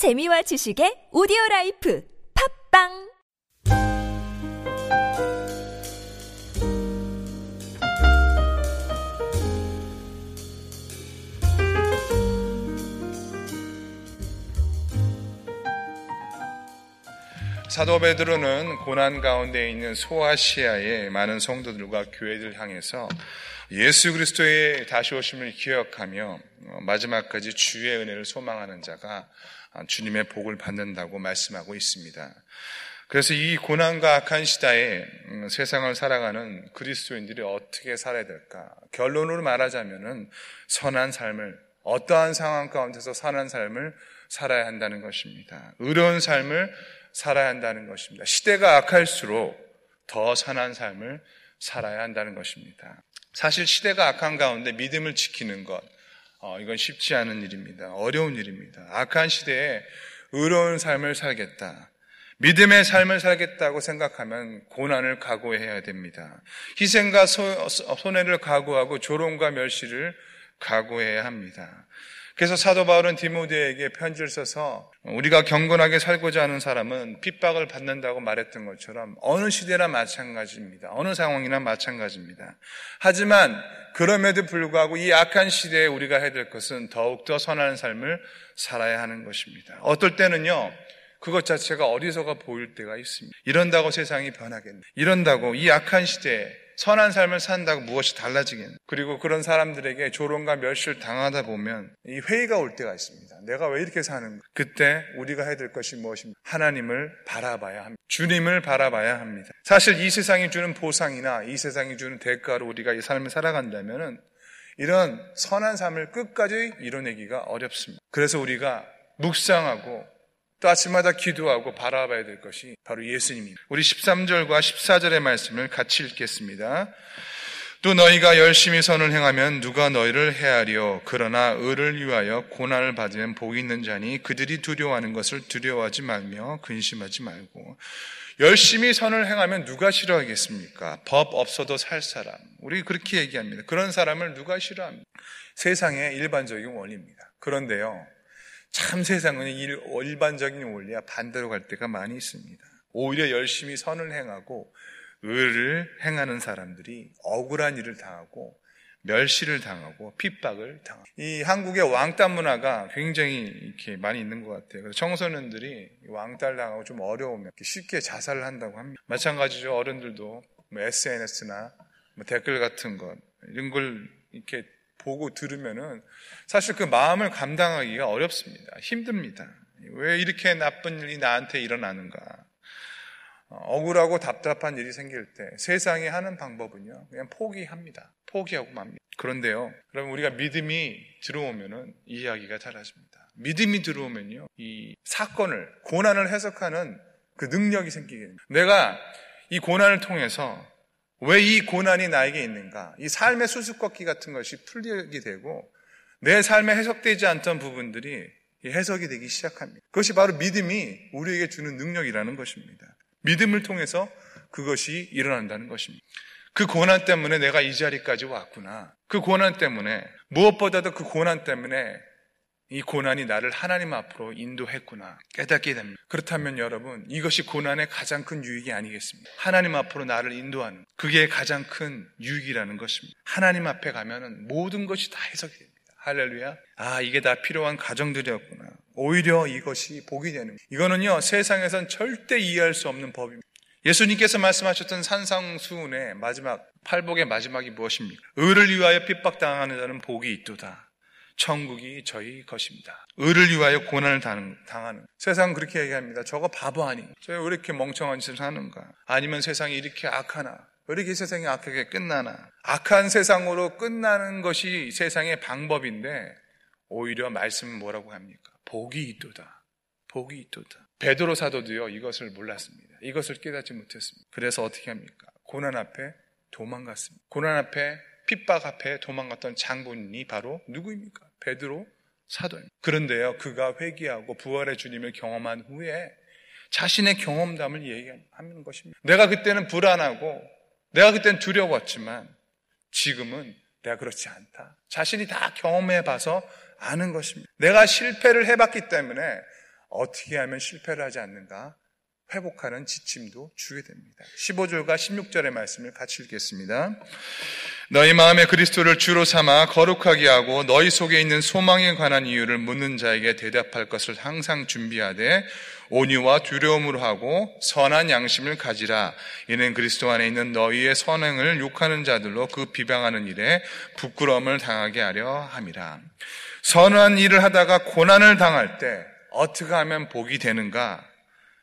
재미와 지식의 오디오 라이프. 팟빵 사도 베드로는 고난 가운데 있는 소아시아의 많은 성도들과 교회들 향해서 예수 그리스도의 다시 오심을 기억하며 마지막까지 주의 은혜를 소망하는 자가 주님의 복을 받는다고 말씀하고 있습니다. 그래서 이 고난과 악한 시대에 세상을 살아가는 그리스도인들이 어떻게 살아야 될까? 결론으로 말하자면은 선한 삶을 어떠한 상황 가운데서 선한 삶을 살아야 한다는 것입니다. 의로운 삶을 살아야 한다는 것입니다. 시대가 악할수록 더 선한 삶을 살아야 한다는 것입니다. 사실 시대가 악한 가운데 믿음을 지키는 것, 어, 이건 쉽지 않은 일입니다. 어려운 일입니다. 악한 시대에 의로운 삶을 살겠다. 믿음의 삶을 살겠다고 생각하면 고난을 각오해야 됩니다. 희생과 소, 손해를 각오하고 조롱과 멸시를 각오해야 합니다. 그래서 사도 바울은 디모데에게 편지를 써서 우리가 경건하게 살고자 하는 사람은 핍박을 받는다고 말했던 것처럼 어느 시대나 마찬가지입니다. 어느 상황이나 마찬가지입니다. 하지만 그럼에도 불구하고 이 악한 시대에 우리가 해야 될 것은 더욱더 선한 삶을 살아야 하는 것입니다. 어떨 때는요, 그것 자체가 어리석어 보일 때가 있습니다. 이런다고 세상이 변하겠네. 이런다고 이 악한 시대에 선한 삶을 산다고 무엇이 달라지겠네. 그리고 그런 사람들에게 조롱과 멸시를 당하다 보면 이 회의가 올 때가 있습니다. 내가 왜 이렇게 사는가? 그때 우리가 해야 될 것이 무엇입니까? 하나님을 바라봐야 합니다. 주님을 바라봐야 합니다. 사실 이 세상이 주는 보상이나 이 세상이 주는 대가로 우리가 이 삶을 살아간다면 이런 선한 삶을 끝까지 이뤄내기가 어렵습니다. 그래서 우리가 묵상하고 또 아침마다 기도하고 바라봐야 될 것이 바로 예수님입니다. 우리 13절과 14절의 말씀을 같이 읽겠습니다. 또 너희가 열심히 선을 행하면 누가 너희를 헤아려 그러나 의를 위하여 고난을 받으면 복이 있는 자니 그들이 두려워하는 것을 두려워하지 말며 근심하지 말고 열심히 선을 행하면 누가 싫어하겠습니까? 법 없어도 살 사람. 우리 그렇게 얘기합니다. 그런 사람을 누가 싫어합니까? 세상의 일반적인 원리입니다. 그런데요. 참 세상은 일반적인 원리와 반대로 갈 때가 많이 있습니다. 오히려 열심히 선을 행하고 의를 행하는 사람들이 억울한 일을 당하고 멸시를 당하고 핍박을 당하고 이 한국의 왕따 문화가 굉장히 이렇게 많이 있는 것 같아요. 그래서 청소년들이 왕따를 당하고 좀 어려우면 쉽게 자살을 한다고 합니다. 마찬가지죠. 어른들도 뭐 SNS나 뭐 댓글 같은 것 이런 걸 이렇게 보고 들으면은 사실 그 마음을 감당하기가 어렵습니다. 힘듭니다. 왜 이렇게 나쁜 일이 나한테 일어나는가? 어, 억울하고 답답한 일이 생길 때 세상이 하는 방법은요, 그냥 포기합니다. 포기하고 맙니다. 그런데요, 그러면 우리가 믿음이 들어오면은 이야기가 달라집니다. 믿음이 들어오면요, 이 사건을, 고난을 해석하는 그 능력이 생기게 됩니다. 내가 이 고난을 통해서 왜 이 고난이 나에게 있는가? 이 삶의 수수께끼 같은 것이 풀리게 되고 내 삶에 해석되지 않던 부분들이 해석이 되기 시작합니다. 그것이 바로 믿음이 우리에게 주는 능력이라는 것입니다. 믿음을 통해서 그것이 일어난다는 것입니다. 그 고난 때문에 내가 이 자리까지 왔구나. 그 고난 때문에 무엇보다도 그 고난 때문에 이 고난이 나를 하나님 앞으로 인도했구나 깨닫게 됩니다. 그렇다면 여러분 이것이 고난의 가장 큰 유익이 아니겠습니까? 하나님 앞으로 나를 인도하는 그게 가장 큰 유익이라는 것입니다. 하나님 앞에 가면은 모든 것이 다 해석이 됩니다. 할렐루야. 아 이게 다 필요한 가정들이었구나. 오히려 이것이 복이 되는 이거는요 세상에선 절대 이해할 수 없는 법입니다. 예수님께서 말씀하셨던 산상수훈의 마지막 팔복의 마지막이 무엇입니까? 의를 위하여 핍박당하는 자는 복이 있도다. 천국이 저희 것입니다. 의를 위하여 고난을 당하는 세상 그렇게 얘기합니다. 저거 바보 아니? 저왜 이렇게 멍청한 짓을 하는가? 아니면 세상이 이렇게 악하나? 왜 이렇게 세상이 악하게 끝나나? 악한 세상으로 끝나는 것이 세상의 방법인데 오히려 말씀은 뭐라고 합니까? 복이 있도다. 복이 있도다. 베드로 사도도요 이것을 몰랐습니다. 이것을 깨닫지 못했습니다. 그래서 어떻게 합니까? 고난 앞에 도망갔습니다. 고난 앞에 핍박 앞에 도망갔던 장본인이 바로 누구입니까? 베드로 사도입니다. 그런데요, 그가 회개하고 부활의 주님을 경험한 후에 자신의 경험담을 얘기하는 것입니다. 내가 그때는 불안하고, 내가 그때는 두려웠지만, 지금은 내가 그렇지 않다. 자신이 다 경험해 봐서 아는 것입니다. 내가 실패를 해봤기 때문에 어떻게 하면 실패를 하지 않는가 회복하는 지침도 주게 됩니다. 15절과 16절의 말씀을 같이 읽겠습니다. 너희 마음에 그리스도를 주로 삼아 거룩하게 하고 너희 속에 있는 소망에 관한 이유를 묻는 자에게 대답할 것을 항상 준비하되 온유와 두려움으로 하고 선한 양심을 가지라. 이는 그리스도 안에 있는 너희의 선행을 욕하는 자들로 그 비방하는 일에 부끄러움을 당하게 하려 함이라. 선한 일을 하다가 고난을 당할 때 어떻게 하면 복이 되는가?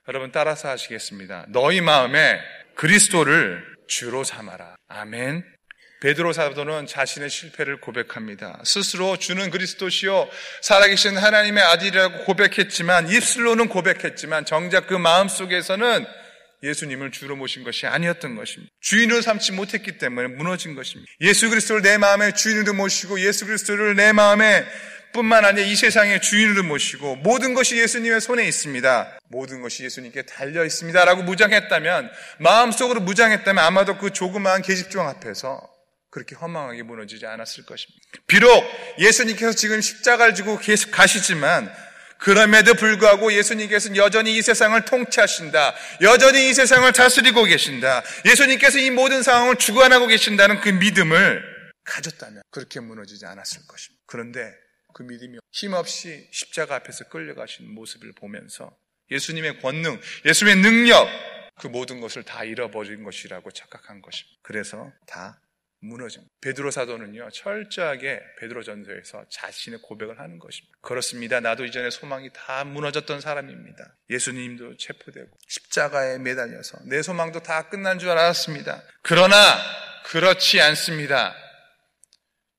여러분 따라서 하시겠습니다. 너희 마음에 그리스도를 주로 삼아라. 아멘. 베드로 사도는 자신의 실패를 고백합니다. 스스로 주는 그리스도시요 살아계신 하나님의 아들이라고 고백했지만 입술로는 고백했지만 정작 그 마음 속에서는 예수님을 주로 모신 것이 아니었던 것입니다. 주인을 삼지 못했기 때문에 무너진 것입니다. 예수 그리스도를 내 마음의 주인으로 모시고 예수 그리스도를 내 마음에 뿐만 아니라 이 세상의 주인으로 모시고 모든 것이 예수님의 손에 있습니다. 모든 것이 예수님께 달려 있습니다. 라고 무장했다면 마음속으로 무장했다면 아마도 그 조그마한 계집종 앞에서 그렇게 허망하게 무너지지 않았을 것입니다. 비록 예수님께서 지금 십자가를 지고 계속 가시지만 그럼에도 불구하고 예수님께서는 여전히 이 세상을 통치하신다. 여전히 이 세상을 다스리고 계신다. 예수님께서 이 모든 상황을 주관하고 계신다는 그 믿음을 가졌다면 그렇게 무너지지 않았을 것입니다. 그런데 그 믿음이 힘없이 십자가 앞에서 끌려가신 모습을 보면서 예수님의 권능, 예수님의 능력, 그 모든 것을 다 잃어버린 것이라고 착각한 것입니다. 그래서 다 무너진 베드로 사도는요 철저하게 베드로 전서에서 자신의 고백을 하는 것입니다. 그렇습니다. 나도 이전에 소망이 다 무너졌던 사람입니다. 예수님도 체포되고 십자가에 매달려서 내 소망도 다 끝난 줄 알았습니다. 그러나 그렇지 않습니다.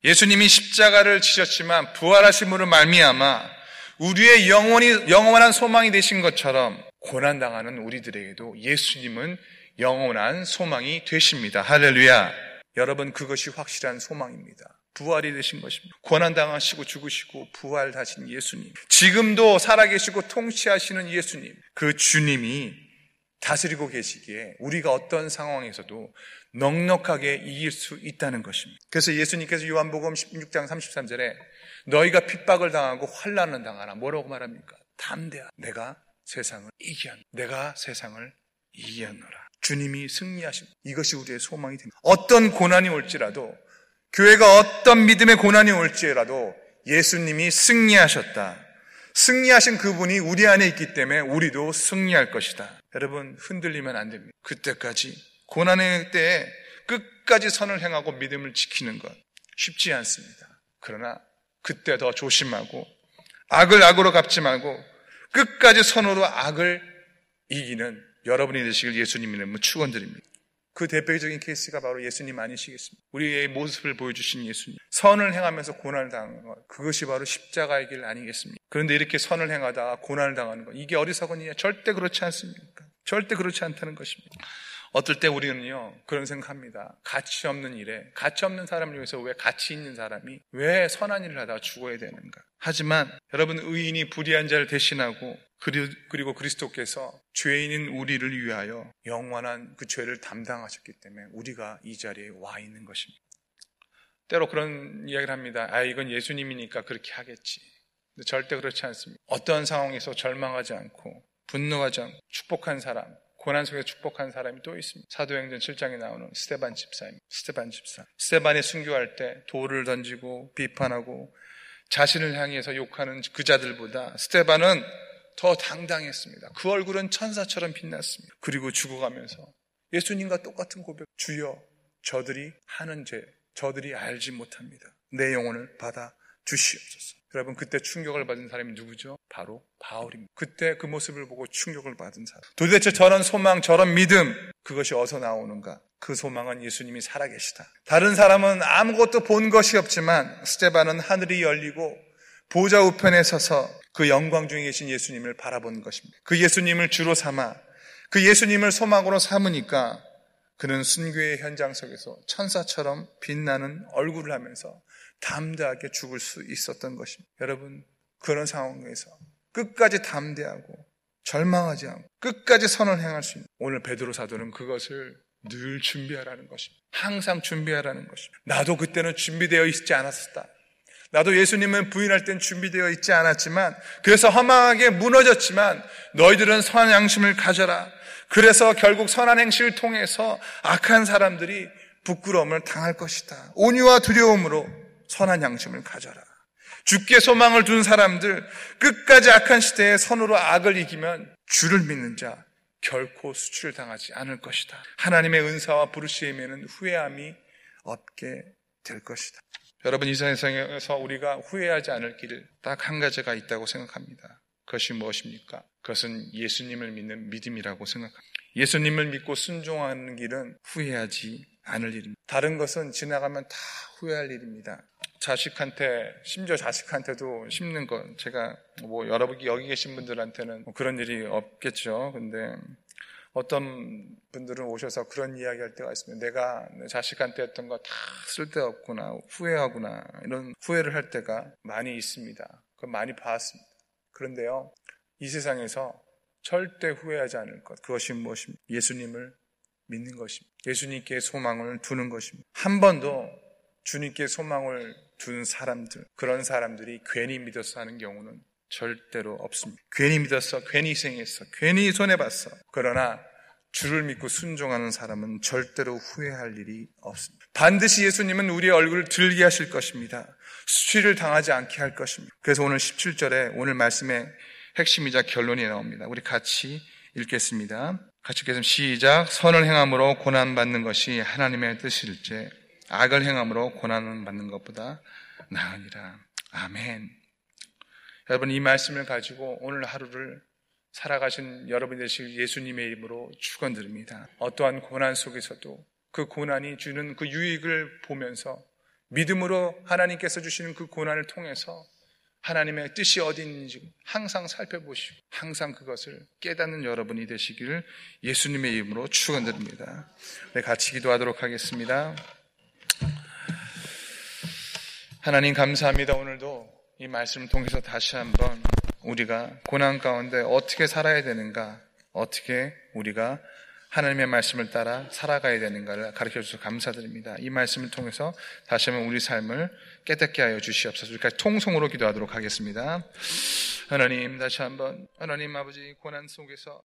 예수님이 십자가를 지셨지만 부활하심으로 말미암아 우리의 영원히 영원한 소망이 되신 것처럼 고난 당하는 우리들에게도 예수님은 영원한 소망이 되십니다. 할렐루야. 여러분 그것이 확실한 소망입니다. 부활이 되신 것입니다. 고난당하시고 죽으시고 부활하신 예수님. 지금도 살아계시고 통치하시는 예수님. 그 주님이 다스리고 계시기에 우리가 어떤 상황에서도 넉넉하게 이길 수 있다는 것입니다. 그래서 예수님께서 요한복음 16장 33절에 너희가 핍박을 당하고 환란을 당하라. 뭐라고 말합니까? 담대하. 내가 세상을 이기한. 내가 세상을 이기었노라. 주님이 승리하신 이것이 우리의 소망이 됩니다. 어떤 고난이 올지라도 교회가 어떤 믿음의 고난이 올지라도 예수님이 승리하셨다. 승리하신 그분이 우리 안에 있기 때문에 우리도 승리할 것이다. 여러분 흔들리면 안 됩니다. 그때까지 고난의 때에 끝까지 선을 행하고 믿음을 지키는 것 쉽지 않습니다. 그러나 그때 더 조심하고 악을 악으로 갚지 말고 끝까지 선으로 악을 이기는 여러분이 되시길 예수님 이름으로 축원드립니다. 그 대표적인 케이스가 바로 예수님 아니시겠습니까? 우리의 모습을 보여주신 예수님. 선을 행하면서 고난을 당하는 것. 그것이 바로 십자가의 길 아니겠습니까? 그런데 이렇게 선을 행하다가 고난을 당하는 것. 이게 어리석은이냐? 절대 그렇지 않습니까? 절대 그렇지 않다는 것입니다. 어떨 때 우리는요, 그런 생각합니다. 가치 없는 일에, 가치 없는 사람을 위해서 왜 가치 있는 사람이 왜 선한 일을 하다가 죽어야 되는가? 하지만 여러분 의인이 불의한 자를 대신하고 그리고 그리스도께서 죄인인 우리를 위하여 영원한 그 죄를 담당하셨기 때문에 우리가 이 자리에 와 있는 것입니다. 때로 그런 이야기를 합니다. 아, 이건 예수님이니까 그렇게 하겠지. 근데 절대 그렇지 않습니다. 어떠한 상황에서 절망하지 않고 분노하지 않고 축복한 사람, 고난 속에 축복한 사람이 또 있습니다. 사도행전 7장에 나오는 스테반 집사입니다. 스테반 집사. 스테반이 순교할 때 돌을 던지고 비판하고 자신을 향해서 욕하는 그 자들보다 스테반은 더 당당했습니다. 그 얼굴은 천사처럼 빛났습니다. 그리고 죽어가면서 예수님과 똑같은 고백, 주여, 저들이 하는 죄, 저들이 알지 못합니다. 내 영혼을 받아 주시옵소서. 여러분, 그때 충격을 받은 사람이 누구죠? 바로 바울입니다. 그때 그 모습을 보고 충격을 받은 사람. 도대체 저런 소망, 저런 믿음, 그것이 어디서 나오는가? 그 소망은 예수님이 살아계시다. 다른 사람은 아무것도 본 것이 없지만 스테반은 하늘이 열리고 보좌 우편에 서서 그 영광 중에 계신 예수님을 바라본 것입니다. 그 예수님을 주로 삼아 그 예수님을 소망으로 삼으니까 그는 순교의 현장 속에서 천사처럼 빛나는 얼굴을 하면서 담대하게 죽을 수 있었던 것입니다. 여러분, 그런 상황에서 끝까지 담대하고 절망하지 않고 끝까지 선을 행할 수 있는 오늘 베드로 사도는 그것을 늘 준비하라는 것입니다. 항상 준비하라는 것입니다. 나도 그때는 준비되어 있지 않았었다. 나도 예수님은 부인할 땐 준비되어 있지 않았지만 그래서 허망하게 무너졌지만 너희들은 선한 양심을 가져라. 그래서 결국 선한 행실을 통해서 악한 사람들이 부끄러움을 당할 것이다. 온유와 두려움으로 선한 양심을 가져라. 죽게 소망을 둔 사람들 끝까지 악한 시대에 선으로 악을 이기면 주를 믿는 자 결코 수출당하지 않을 것이다. 하나님의 은사와 부르심에는 후회함이 없게 될 것이다. 여러분 이 세상에서 우리가 후회하지 않을 길 딱 한 가지가 있다고 생각합니다. 그것이 무엇입니까? 그것은 예수님을 믿는 믿음이라고 생각합니다. 예수님을 믿고 순종하는 길은 후회하지 않을 일입니다. 다른 것은 지나가면 다 후회할 일입니다. 자식한테 심지어 자식한테도 심는 것 제가 뭐 여러분 여기 계신 분들한테는 뭐 그런 일이 없겠죠. 근데 어떤 분들은 오셔서 그런 이야기 할 때가 있습니다. 내가 자식한테 했던 거 다 쓸데없구나, 후회하구나, 이런 후회를 할 때가 많이 있습니다. 그 많이 봤습니다. 그런데요, 이 세상에서 절대 후회하지 않을 것. 그것이 무엇입니까? 예수님을 믿는 것입니다. 예수님께 소망을 두는 것입니다. 한 번도 주님께 소망을 둔 사람들, 그런 사람들이 괜히 믿어서 하는 경우는 절대로 없습니다. 괜히 믿었어, 괜히 희생했어, 괜히 손해봤어. 그러나 주를 믿고 순종하는 사람은 절대로 후회할 일이 없습니다. 반드시 예수님은 우리의 얼굴을 들게 하실 것입니다. 수치를 당하지 않게 할 것입니다. 그래서 오늘 17절에 오늘 말씀의 핵심이자 결론이 나옵니다. 우리 같이 읽겠습니다. 같이 읽겠습니다. 시작. 선을 행함으로 고난받는 것이 하나님의 뜻일지 악을 행함으로 고난을 받는 것보다 나으니라. 아멘. 여러분 이 말씀을 가지고 오늘 하루를 살아가신 여러분 되실 예수님의 이름으로 축원드립니다. 어떠한 고난 속에서도 그 고난이 주는 그 유익을 보면서 믿음으로 하나님께서 주시는 그 고난을 통해서 하나님의 뜻이 어디 있는지 항상 살펴보시고 항상 그것을 깨닫는 여러분이 되시기를 예수님의 이름으로 축원드립니다. 네, 같이 기도하도록 하겠습니다. 하나님 감사합니다. 오늘도 이 말씀을 통해서 다시 한번 우리가 고난 가운데 어떻게 살아야 되는가, 어떻게 우리가 하나님의 말씀을 따라 살아가야 되는가를 가르쳐 주셔서 감사드립니다. 이 말씀을 통해서 다시 한번 우리 삶을 깨닫게 하여 주시옵소서. 우리까지 통성으로 기도하도록 하겠습니다. 하나님, 다시 한번 하나님 아버지 고난 속에서